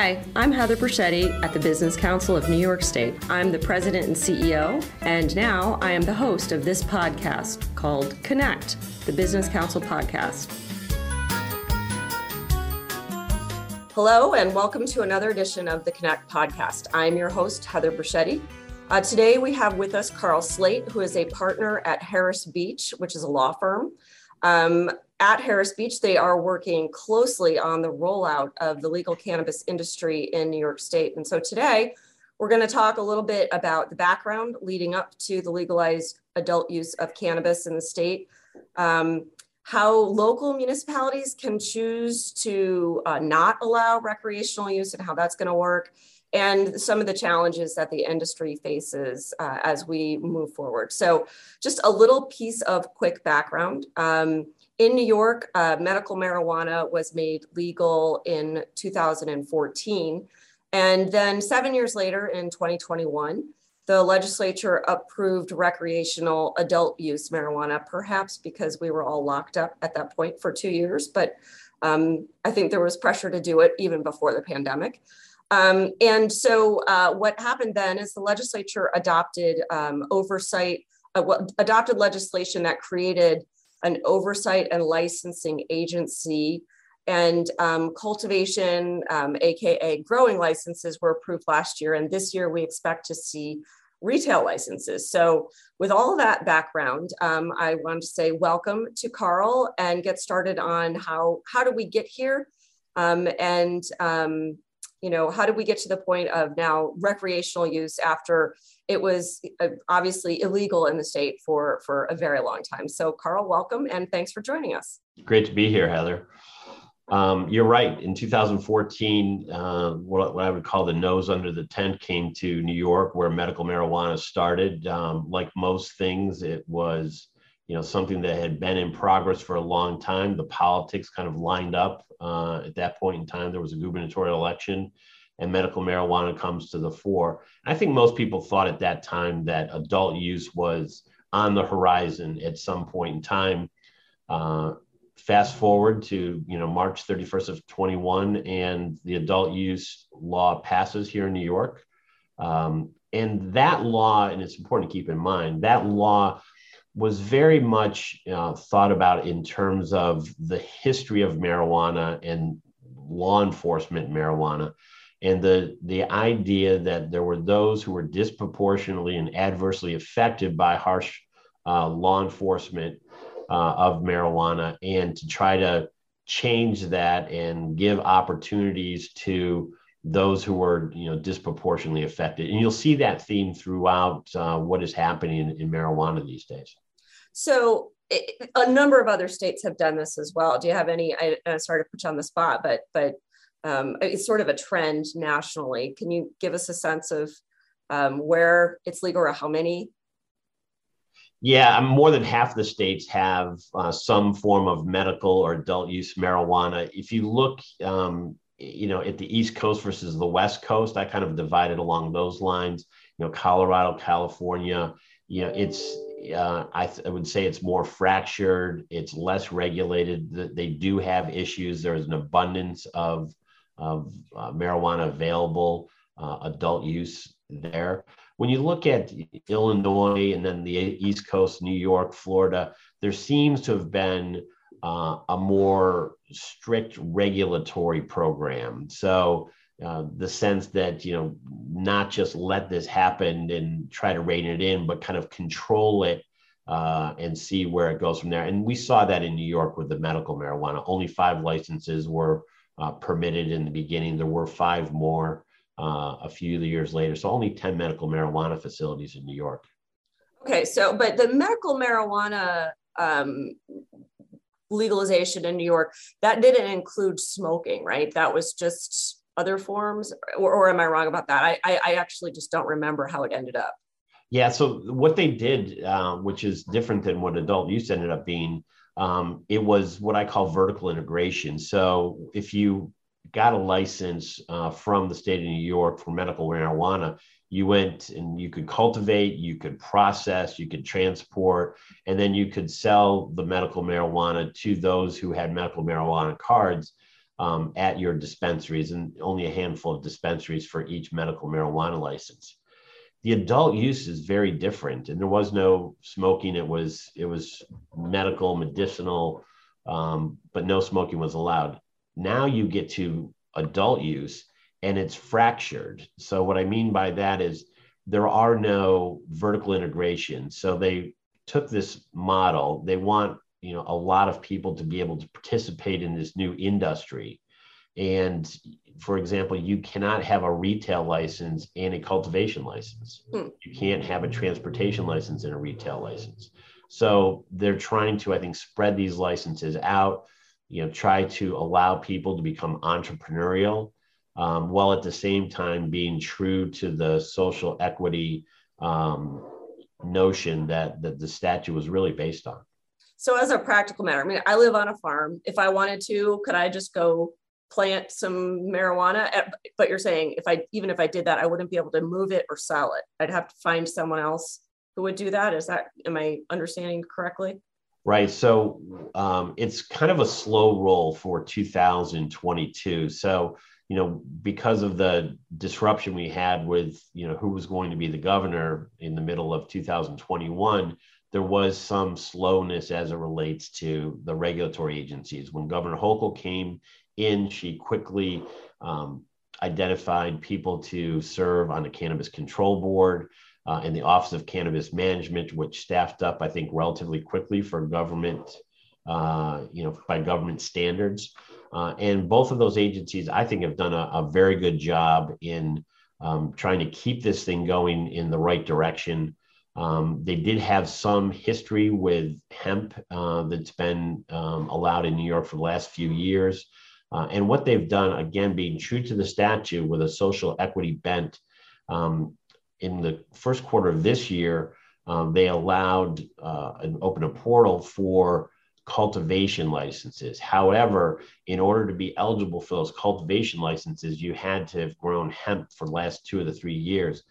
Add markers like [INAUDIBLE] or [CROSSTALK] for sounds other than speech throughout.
Hi, I'm Heather Briccetti at the Business Council of New York State. I'm the president and CEO, and now I am the host of this podcast called Connect, the Business Council podcast. Hello, and welcome to another edition of the Connect podcast. I'm your host, Heather Briccetti. Uh, today we have with us Karl Sleight, who is a partner at Harris Beach, which is a law firm. Um, at Harris Beach, they are working closely on the rollout of the legal cannabis industry in New York State. And so today, we're going to talk a little bit about the background leading up to the legalized adult use of cannabis in the state, um, how local municipalities can choose to uh, not allow recreational use and how that's going to work, and some of the challenges that the industry faces uh, as we move forward. So, just a little piece of quick background. Um, in New York, uh, medical marijuana was made legal in 2014. And then seven years later, in 2021, the legislature approved recreational adult use marijuana, perhaps because we were all locked up at that point for two years. But um, I think there was pressure to do it even before the pandemic. Um, and so uh, what happened then is the legislature adopted um, oversight, uh, adopted legislation that created an oversight and licensing agency. And um, cultivation, um, AKA growing licenses, were approved last year. And this year we expect to see retail licenses. So, with all that background, um, I want to say welcome to Karl and get started on how how do we get here, um, and um, you know how did we get to the point of now recreational use after it was uh, obviously illegal in the state for for a very long time? So karl welcome and thanks for joining us. Great to be here heather. Um, you're right. In 2014 uh, what, what, i would call the nose under the tent came to new york where medical marijuana started. Um, like most things it was you know something that had been in progress for a long time. The politics kind of lined up uh, at that point in time. There was a gubernatorial election and medical marijuana comes to the fore. I think most people thought at that time that adult use was on the horizon at some point in time. Uh, fast forward to you know march 31st of 21 and the adult use law passes here in new york. Um, and that law and it's important to keep in mind that law was very much uh, thought about in terms of the history of marijuana and law enforcement marijuana and the the idea that there were those who were disproportionately and adversely affected by harsh uh, law enforcement uh, of marijuana and to try to change that and give opportunities to those who were you know disproportionately affected. And you'll see that theme throughout uh, what is happening in, in marijuana these days. So it, a number of other states have done this as well. Do you have any i, I started to put you on the spot but but um, it's sort of a trend nationally. Can you give us a sense of um, where it's legal or how many? Yeah, more than half the states have uh, some form of medical or adult use marijuana. If you look um, you know, at the East Coast versus the West Coast, I kind of divided along those lines. You know, Colorado, California, you know, it's uh, I, th- I, would say it's more fractured. It's less regulated. They do have issues. There is an abundance of of uh, marijuana available, uh, adult use there. When you look at Illinois and then the East Coast, New York, Florida, there seems to have been uh, a more strict regulatory program. So uh, the sense that you know not just let this happen and try to rein it in, but kind of control it uh, and see where it goes from there. And we saw that in New York with the medical marijuana. Only five licenses were uh, permitted in the beginning. There were five more uh, a few years later. So only ten medical marijuana facilities in New York. Okay, so but the medical marijuana um, legalization in New York, that didn't include smoking, right? That was just other forms, or, or am I wrong about that? I, I, I, actually just don't remember how it ended up. Yeah, so what they did, uh, which is different than what adult use ended up being, um, it was what I call vertical integration. So if you got a license uh, from the state of New York for medical marijuana, you went and you could cultivate, you could process, you could transport, and then you could sell the medical marijuana to those who had medical marijuana cards. um, at your dispensaries, and only a handful of dispensaries for each medical marijuana license. The adult use is very different, and there was no smoking. It was it was medical, medicinal, um, but no smoking was allowed. Now you get to adult use, and it's fractured. So what I mean by that is there are no vertical integration. So they took this model. They want you know a lot of people to be able to participate in this new industry and for example you cannot have a retail license and a cultivation license hmm. you can't have a transportation license and a retail license so they're trying to i think spread these licenses out you know try to allow people to become entrepreneurial um, while at the same time being true to the social equity um, notion that, that the statute was really based on so as a practical matter, I mean, I live on a farm. If I wanted to, could I just go plant some marijuana? But you're saying if I even if I did that, I wouldn't be able to move it or sell it. I'd have to find someone else who would do that. Is that am I understanding correctly? Right. So um, it's kind of a slow roll for 2022. So you know, because of the disruption we had with you know who was going to be the governor in the middle of 2021 there was some slowness as it relates to the regulatory agencies. When Governor Hochul came in, she quickly um, identified people to serve on the Cannabis Control Board uh, and the Office of Cannabis Management, which staffed up, I think, relatively quickly for government, uh, you know, by government standards. Uh, and both of those agencies, I think, have done a, a very good job in um, trying to keep this thing going in the right direction. Um, they did have some history with hemp uh, that's been um, allowed in New York for the last few years. Uh, and what they've done, again, being true to the statute with a social equity bent, um, in the first quarter of this year, um, they allowed uh, and opened a portal for cultivation licenses. However, in order to be eligible for those cultivation licenses, you had to have grown hemp for the last two of the three years.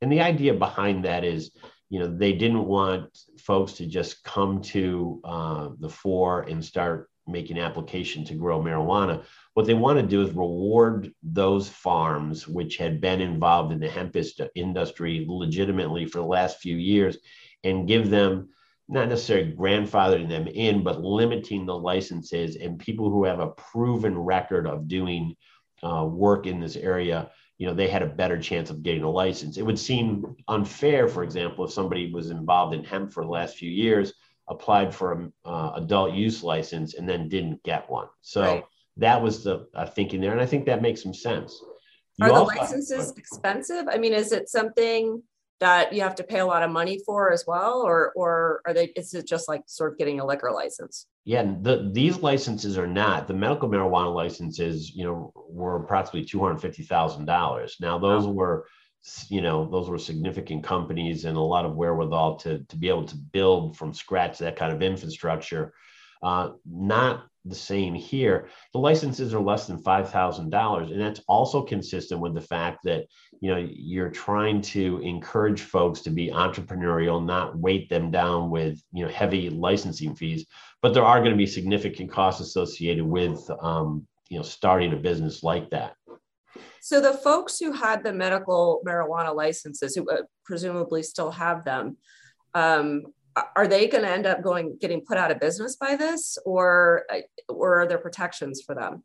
And the idea behind that is you know they didn't want folks to just come to uh, the fore and start making an application to grow marijuana. What they want to do is reward those farms which had been involved in the hemp industry legitimately for the last few years and give them not necessarily grandfathering them in but limiting the licenses and people who have a proven record of doing uh, work in this area you know they had a better chance of getting a license. It would seem unfair for example if somebody was involved in hemp for the last few years applied for an uh, adult use license and then didn't get one. So right. that was the uh, thinking there and i think that makes some sense. You are the also, licenses expensive? I mean is it something that you have to pay a lot of money for as well or or are they is it just like sort of getting a liquor license? Yeah the, these licenses are not the medical marijuana licenses you know were approximately $250000 now those wow. were you know those were significant companies and a lot of wherewithal to to be able to build from scratch that kind of infrastructure uh, not the same here. The licenses are less than $5,000. And that's also consistent with the fact that, you know, you're trying to encourage folks to be entrepreneurial, not weight them down with, you know, heavy licensing fees. But there are going to be significant costs associated with, um, you know, starting a business like that. So the folks who had the medical marijuana licenses, who uh, presumably still have them, um, are they going to end up going getting put out of business by this or or are there protections for them?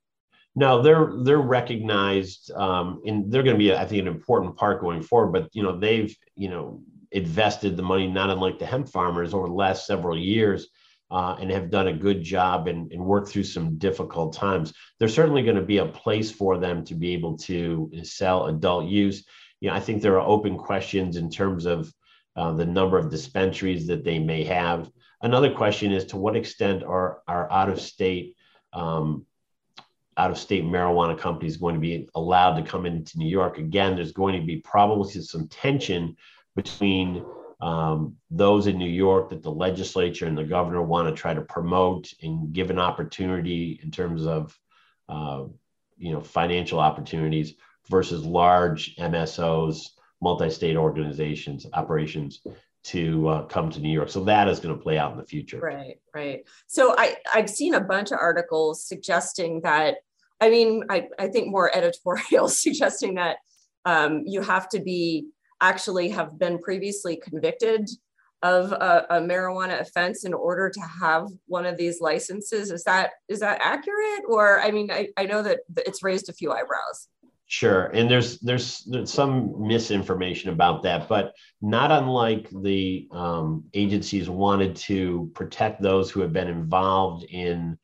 No they're they're recognized um, and they're going to be i think an important part going forward but you know they've you know invested the money not unlike the hemp farmers over the last several years uh, and have done a good job and, and worked through some difficult times there's certainly going to be a place for them to be able to sell adult use you know i think there are open questions in terms of uh, the number of dispensaries that they may have. Another question is to what extent are, are out of state um, out of state marijuana companies going to be allowed to come into New York? Again, there's going to be probably some tension between um, those in New York that the legislature and the governor want to try to promote and give an opportunity in terms of uh, you know financial opportunities versus large MSOs multi-state organizations operations to uh, come to New York. So that is going to play out in the future. Right, right. So I I've seen a bunch of articles suggesting that I mean, I, I think more editorial [LAUGHS] suggesting that um, you have to be actually have been previously convicted of a, a, marijuana offense in order to have one of these licenses. Is that is that accurate? Or I mean, I, I know that it's raised a few eyebrows. Sure, and there's, there's there's some misinformation about that, but not unlike the um, agencies wanted to protect those who have been involved in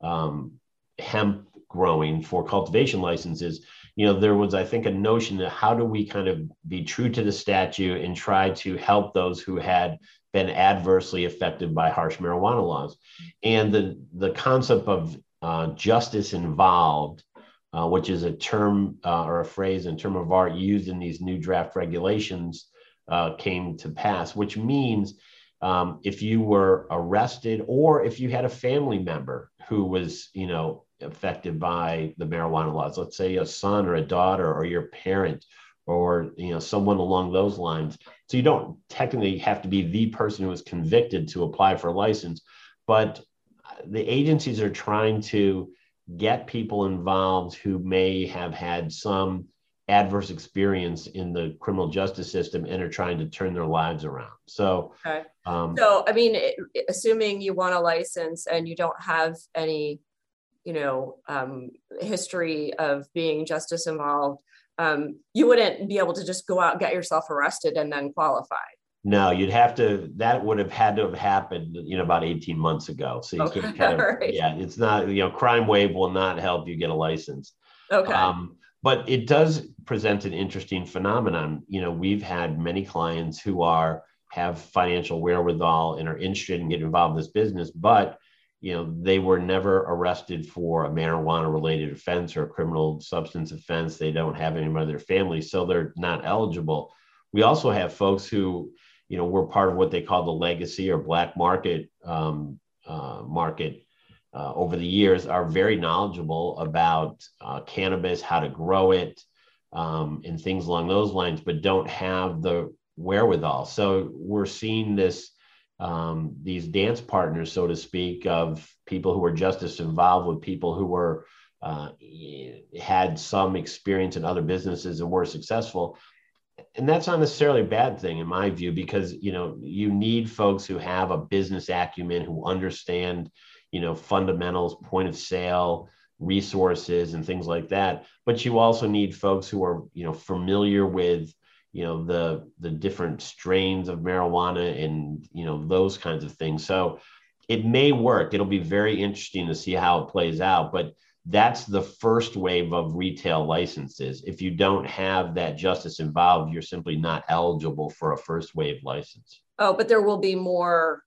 um, hemp growing for cultivation licenses. You know, there was, I think, a notion that how do we kind of be true to the statute and try to help those who had been adversely affected by harsh marijuana laws, and the the concept of uh, justice involved uh, which is a term uh, or a phrase in term of art used in these new draft regulations, uh, came to pass, which means um, if you were arrested or if you had a family member who was, you know, affected by the marijuana laws, let's say a son or a daughter or your parent or you know someone along those lines. So you don't technically have to be the person who was convicted to apply for a license, but the agencies are trying to get people involved who may have had some adverse experience in the criminal justice system and are trying to turn their lives around. So, okay. um, so I mean, assuming you want a license and you don't have any, you know, um, history of being justice involved, um, you wouldn't be able to just go out and get yourself arrested and then qualify. No, you'd have to. That would have had to have happened, you know, about eighteen months ago. So you okay. [LAUGHS] can't kind of, right. yeah, it's not, you know, crime wave will not help you get a license. Okay. Um, but it does present an interesting phenomenon. You know, we've had many clients who are have financial wherewithal and are interested in getting involved in this business, but you know they were never arrested for a marijuana related offense or a criminal substance offense. They don't have anyone in their family, so they're not eligible. We also have folks who you know, we're part of what they call the legacy or black market um, uh, market uh, over the years are very knowledgeable about uh, cannabis, how to grow it, um, and things along those lines, but don't have the wherewithal. So we're seeing this um, these dance partners, so to speak, of people who were just as involved with people who were uh, had some experience in other businesses and were successful. And that's not necessarily a bad thing in my view because you know you need folks who have a business acumen who understand you know fundamentals point of sale resources and things like that. But you also need folks who are you know familiar with you know the the different strains of marijuana and you know those kinds of things so it may work it'll be very interesting to see how it plays out but that's the first wave of retail licenses. If you don't have that justice involved, you're simply not eligible for a first wave license. Oh, but there will be more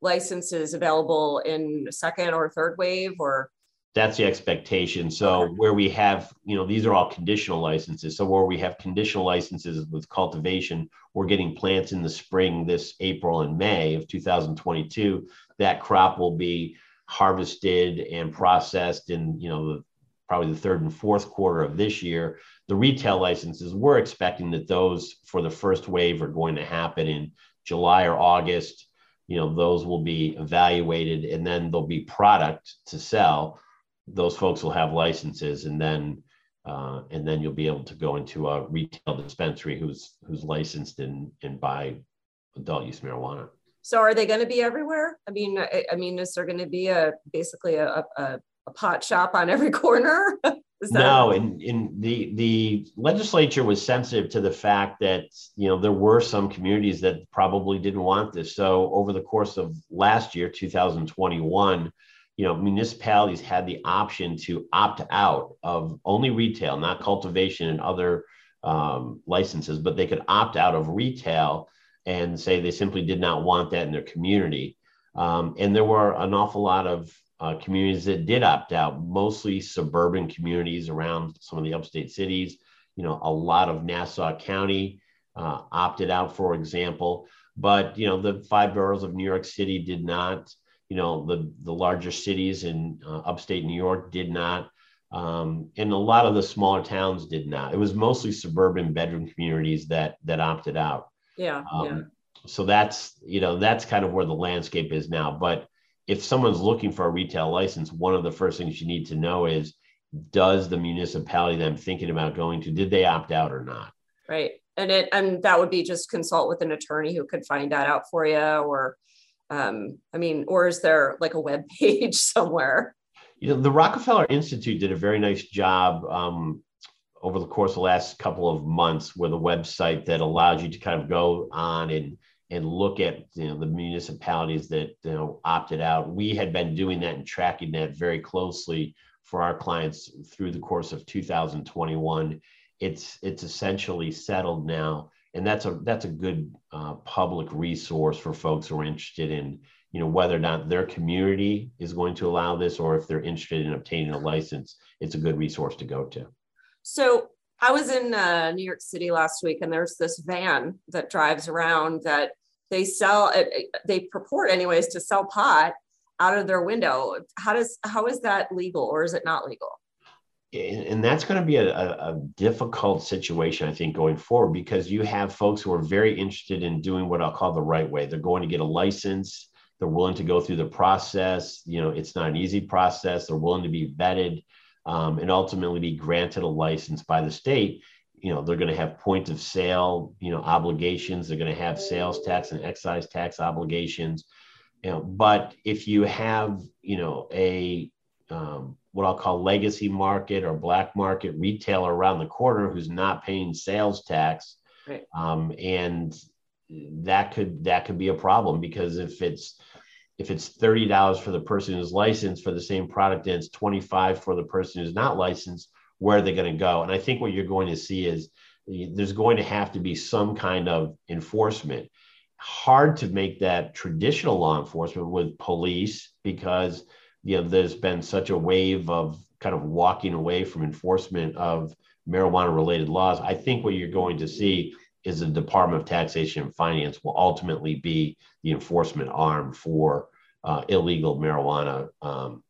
licenses available in second or third wave or that's the expectation. So where we have, you know, these are all conditional licenses. So where we have conditional licenses with cultivation, we're getting plants in the spring this April and May of 2022. That crop will be harvested and processed in you know probably the third and fourth quarter of this year the retail licenses we're expecting that those for the first wave are going to happen in july or august you know those will be evaluated and then there'll be product to sell those folks will have licenses and then uh, and then you'll be able to go into a retail dispensary who's who's licensed and and buy adult use marijuana so are they going to be everywhere? I mean, I, I mean, is there going to be a basically a, a, a pot shop on every corner? [LAUGHS] no, in, in the the legislature was sensitive to the fact that you know there were some communities that probably didn't want this. So over the course of last year, 2021, you know, municipalities had the option to opt out of only retail, not cultivation and other um, licenses, but they could opt out of retail and say they simply did not want that in their community. Um, and there were an awful lot of uh, communities that did opt out, mostly suburban communities around some of the upstate cities. You know, a lot of Nassau County uh, opted out, for example. But you know, the five boroughs of New York City did not. You know, the the larger cities in uh, upstate New York did not. Um, and a lot of the smaller towns did not. It was mostly suburban bedroom communities that that opted out. Yeah, um, yeah. So that's you know that's kind of where the landscape is now. But if someone's looking for a retail license, one of the first things you need to know is does the municipality that I'm thinking about going to, did they opt out or not? Right. And it and that would be just consult with an attorney who could find that out for you or um, I mean, or is there like a web [LAUGHS] page somewhere? You know, the Rockefeller Institute did a very nice job um, over the course of the last couple of months with a website that allows you to kind of go on and and look at you know the municipalities that you know opted out. We had been doing that and tracking that very closely for our clients through the course of 2021. It's it's essentially settled now, and that's a that's a good uh, public resource for folks who are interested in you know whether or not their community is going to allow this or if they're interested in obtaining a license. It's a good resource to go to. So I was in uh, New York City last week, and there's this van that drives around that they sell. They purport, anyways, to sell pot out of their window. How does how is that legal, or is it not legal? And that's going to be a, a difficult situation, I think, going forward, because you have folks who are very interested in doing what I'll call the right way. They're going to get a license. They're willing to go through the process. You know, it's not an easy process. They're willing to be vetted um, and ultimately be granted a license by the state, you know, they're going to have point of sale, you know, obligations. They're going to have sales tax and excise tax obligations. You know, but if you have, you know, a um, what I'll call legacy market or black market retailer around the corner who's not paying sales tax, right. um, and that could that could be a problem because if it's if it's $30 for the person who's licensed for the same product and it's 25 for the person who's not licensed where are they going to go? And i think what you're going to see is there's going to have to be some kind of enforcement. Hard to make that traditional law enforcement with police because you know there's been such a wave of kind of walking away from enforcement of marijuana related laws i think what you're going to see is the Department of Taxation and Finance will ultimately be the enforcement arm for uh, illegal marijuana um,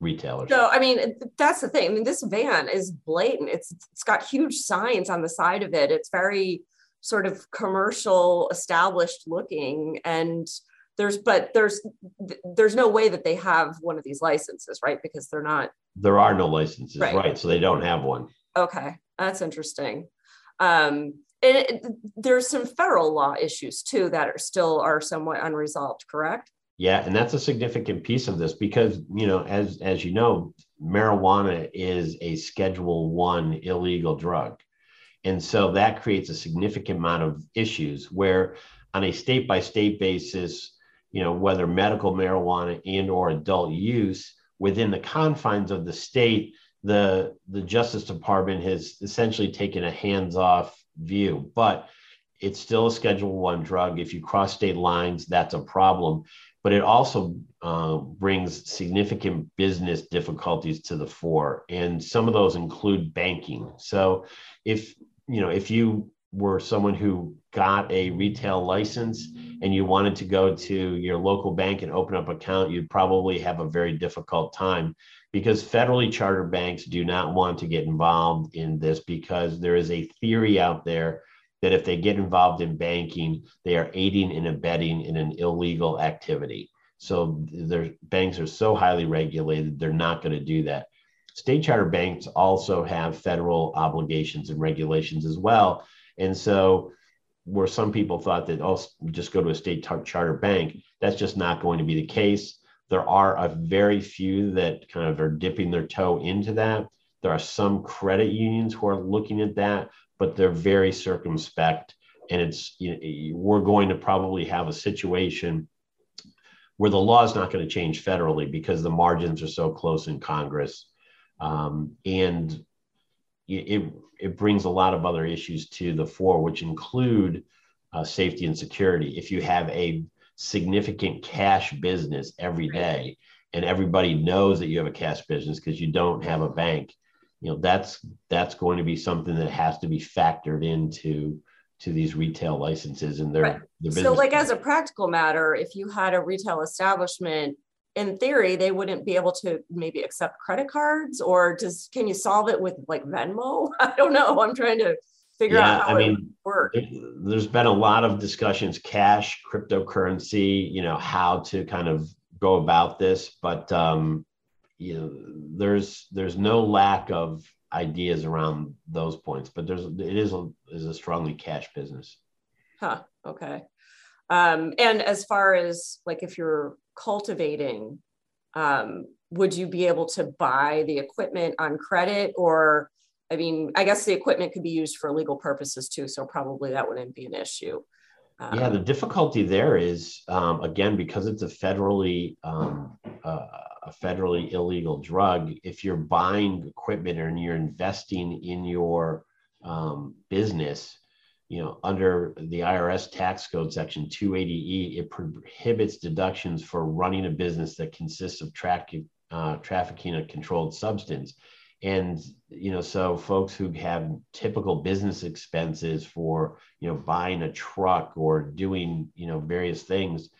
retailers. So, I mean, that's the thing. I mean, this van is blatant. It's it's got huge signs on the side of it. It's very sort of commercial, established looking, and there's but there's there's no way that they have one of these licenses, right? Because they're not. There are no licenses, right? right so they don't have one. Okay, that's interesting. Um, and it, there's some federal law issues too that are still are somewhat unresolved correct yeah and that's a significant piece of this because you know as as you know marijuana is a schedule one illegal drug and so that creates a significant amount of issues where on a state by state basis you know whether medical marijuana and or adult use within the confines of the state the the justice department has essentially taken a hands off view, but it's still a Schedule One drug. If you cross state lines, that's a problem. But it also uh, brings significant business difficulties to the fore, and some of those include banking. So, if you know, if you were someone who got a retail license and you wanted to go to your local bank and open up an account, you'd probably have a very difficult time because federally chartered banks do not want to get involved in this because there is a theory out there that if they get involved in banking, they are aiding and abetting in an illegal activity. So their banks are so highly regulated, they're not going to do that. State charter banks also have federal obligations and regulations as well. And so where some people thought that, oh, just go to a state charter bank, that's just not going to be the case. There are a very few that kind of are dipping their toe into that. There are some credit unions who are looking at that, but they're very circumspect. And it's you know, we're going to probably have a situation where the law is not going to change federally because the margins are so close in Congress, um, and it it brings a lot of other issues to the fore, which include uh, safety and security. If you have a significant cash business every day and everybody knows that you have a cash business because you don't have a bank you know that's that's going to be something that has to be factored into to these retail licenses and their, right. their so like as a practical matter if you had a retail establishment in theory they wouldn't be able to maybe accept credit cards or just can you solve it with like venmo [LAUGHS] i don't know i'm trying to figure yeah, out how I mean, work. There's been a lot of discussions, cash, cryptocurrency, you know, how to kind of go about this. But um, you know, there's there's no lack of ideas around those points, but there's it is a is a strongly cash business. Huh. Okay. Um, and as far as like if you're cultivating, um, would you be able to buy the equipment on credit or I mean, I guess the equipment could be used for legal purposes too, so probably that wouldn't be an issue. Um, yeah, the difficulty there is um, again because it's a federally um, uh, a federally illegal drug. If you're buying equipment and you're investing in your um, business, you know, under the IRS tax code section 280E, it prohibits deductions for running a business that consists of tra- uh, trafficking a controlled substance. And you know so folks who have typical business expenses for you know buying a truck or doing you know various things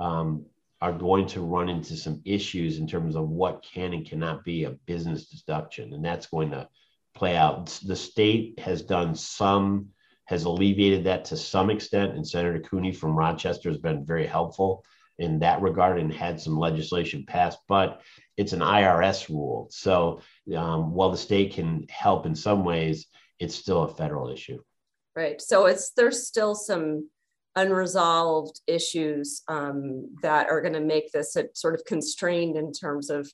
um, are going to run into some issues in terms of what can and cannot be a business deduction. And that's going to play out. The state has done some has alleviated that to some extent and senator cooney from rochester has been very helpful in that regard and had some legislation passed but it's an IRS rule. So um, while the state can help in some ways, it's still a federal issue. Right. So it's there's still some unresolved issues um, that are going to make this sort of constrained in terms of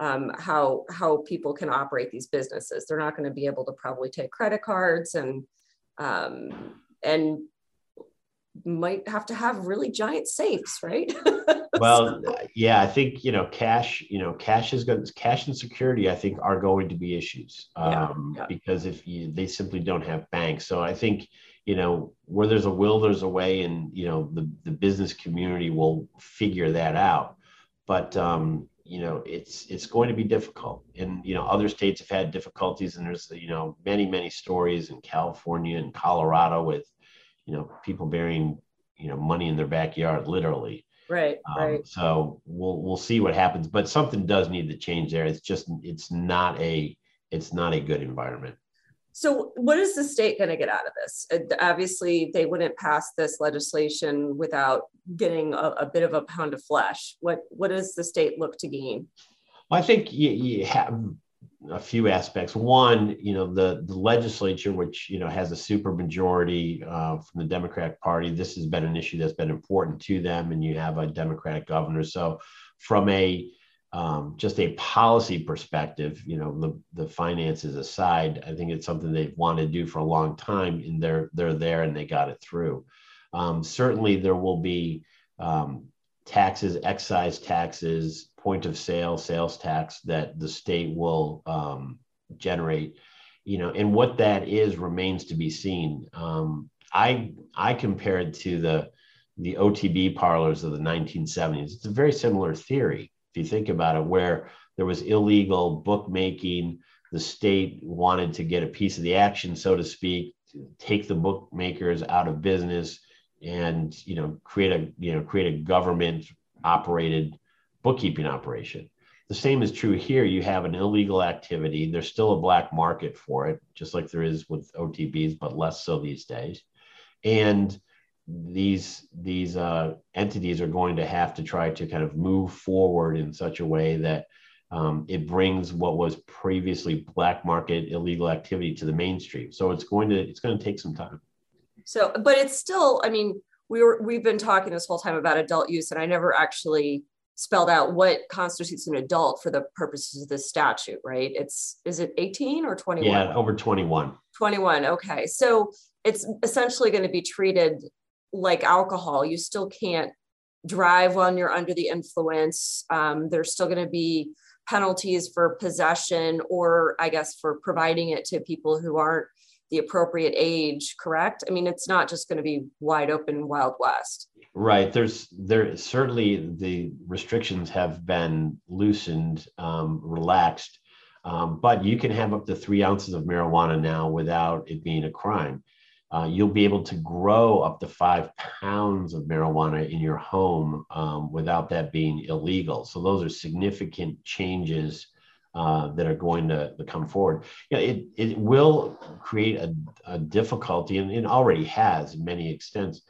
um, how how people can operate these businesses. They're not going to be able to probably take credit cards and um, and might have to have really giant safes, right? [LAUGHS] well, yeah, I think you know cash. You know, cash is good. Cash and security, I think, are going to be issues um, yeah, yeah. because if you, they simply don't have banks. So I think you know where there's a will, there's a way, and you know the the business community will figure that out. But um, you know it's it's going to be difficult. And you know other states have had difficulties and there's you know many many stories in california and colorado with you know people burying you know money in their backyard literally. Right um, right. so we'll we'll see what happens but something does need to change there. It's just it's not a it's not a good environment so what is the state going to get out of this obviously they wouldn't pass this legislation without getting a, a, bit of a pound of flesh what what does the state look to gain i think you, you have a few aspects. One, you know, the the legislature, which you know has a super majority uh, from the Democratic Party, this has been an issue that's been important to them, and you have a Democratic governor. So, from a um, just a policy perspective, you know, the the finances aside, I think it's something they've wanted to do for a long time, and they're they're there and they got it through. Um, certainly, there will be um, taxes, excise taxes, point of sale sales tax that the state will um, generate. You know and what that is remains to be seen. Um, i i compared to the the otb parlors of the 1970s it's a very similar theory if you think about it where there was illegal bookmaking the state wanted to get a piece of the action so to speak to take the bookmakers out of business and you know create a you know create a government operated bookkeeping operation. The same is true here. You have an illegal activity. There's still a black market for it, just like there is with OTBs, but less so these days. And these these uh, entities are going to have to try to kind of move forward in such a way that um, it brings what was previously black market illegal activity to the mainstream. So it's going to it's going to take some time. So, but it's still. I mean, we were we've been talking this whole time about adult use, and I never actually spelled out what constitutes an adult for the purposes of this statute, right? It's is it 18 or 21? Yeah, over 21. 21. Okay. So it's essentially going to be treated like alcohol. You still can't drive when you're under the influence. Um, there's still going to be penalties for possession or I guess for providing it to people who aren't the appropriate age, correct? I mean, it's not just going to be wide open Wild West. Right. There's there certainly the restrictions have been loosened, um, relaxed, um, but you can have up to three ounces of marijuana now without it being a crime. Uh, you'll be able to grow up to five pounds of marijuana in your home um, without that being illegal. So those are significant changes uh, that are going to, come forward. You know, it, it will create a, a difficulty, and it already has in many extents,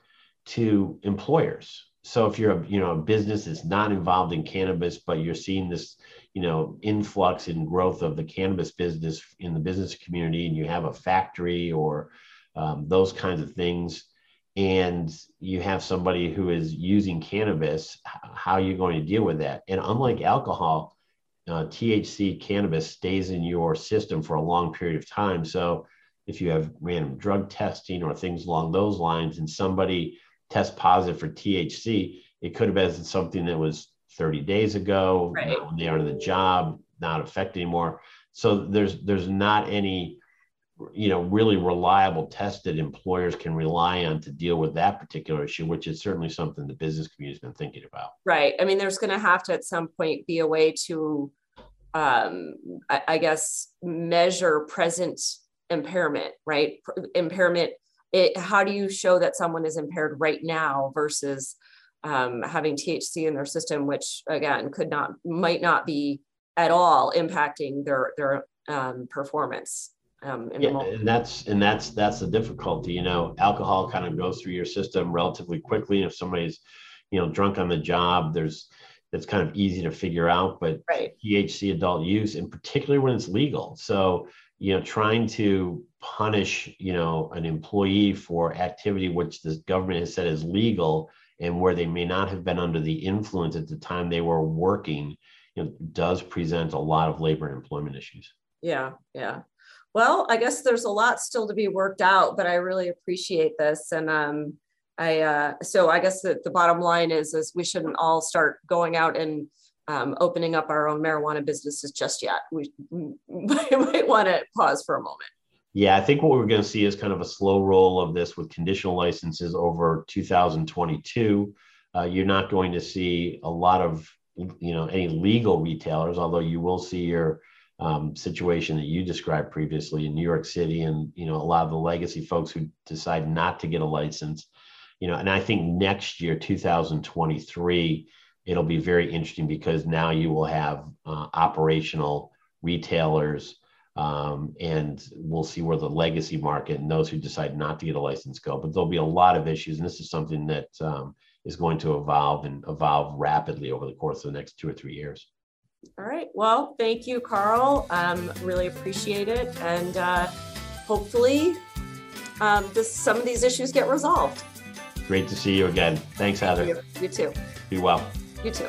to employers. so if you're a you know a business that's not involved in cannabis, but you're seeing this you know influx and growth of the cannabis business in the business community, and you have a factory or um, those kinds of things, and you have somebody who is using cannabis, how are you going to deal with that? And unlike alcohol, uh, THC cannabis stays in your system for a long period of time. So if you have random drug testing or things along those lines, and somebody tests positive for THC, it could have been something that was 30 days ago right. when they are on the job, not affected anymore. So there's there's not any you know really reliable tested employers can rely on to deal with that particular issue which is certainly something the business community has been thinking about. Right. I mean there's going to have to at some point be a way to um, I, I, guess measure present impairment right? Impairment it, how do you show that someone is impaired right now versus um, having thc in their system which again could not might not be at all impacting their their um, performance um, yeah, and that's and that's that's the difficulty. You know, alcohol kind of goes through your system relatively quickly. If somebody's, you know, drunk on the job, there's it's kind of easy to figure out. But right. THC adult use, and particularly when it's legal, so you know, trying to punish you know an employee for activity which the government has said is legal and where they may not have been under the influence at the time they were working, you know, does present a lot of labor and employment issues. Yeah, yeah. Well, I guess there's a lot still to be worked out, but I really appreciate this. And um, I uh, so I guess the, the bottom line is is we shouldn't all start going out and um, opening up our own marijuana businesses just yet. We, we [LAUGHS] might want to pause for a moment. Yeah, I think what we're going to see is kind of a slow roll of this with conditional licenses over 2022. Uh, you're not going to see a lot of you know any legal retailers, although you will see your um, situation that you described previously in New York City, and you know a lot of the legacy folks who decide not to get a license. You know, and I think next year, 2023, it'll be very interesting because now you will have uh, operational retailers, um, and we'll see where the legacy market and those who decide not to get a license go. But there'll be a lot of issues, and this is something that um, is going to evolve and evolve rapidly over the course of the next two or three years. All right. Well, thank you, Karl. Um, really appreciate it. And uh, hopefully um, this, some of these issues get resolved. Great to see you again. Thanks, Heather. You. you too. Be well. You too.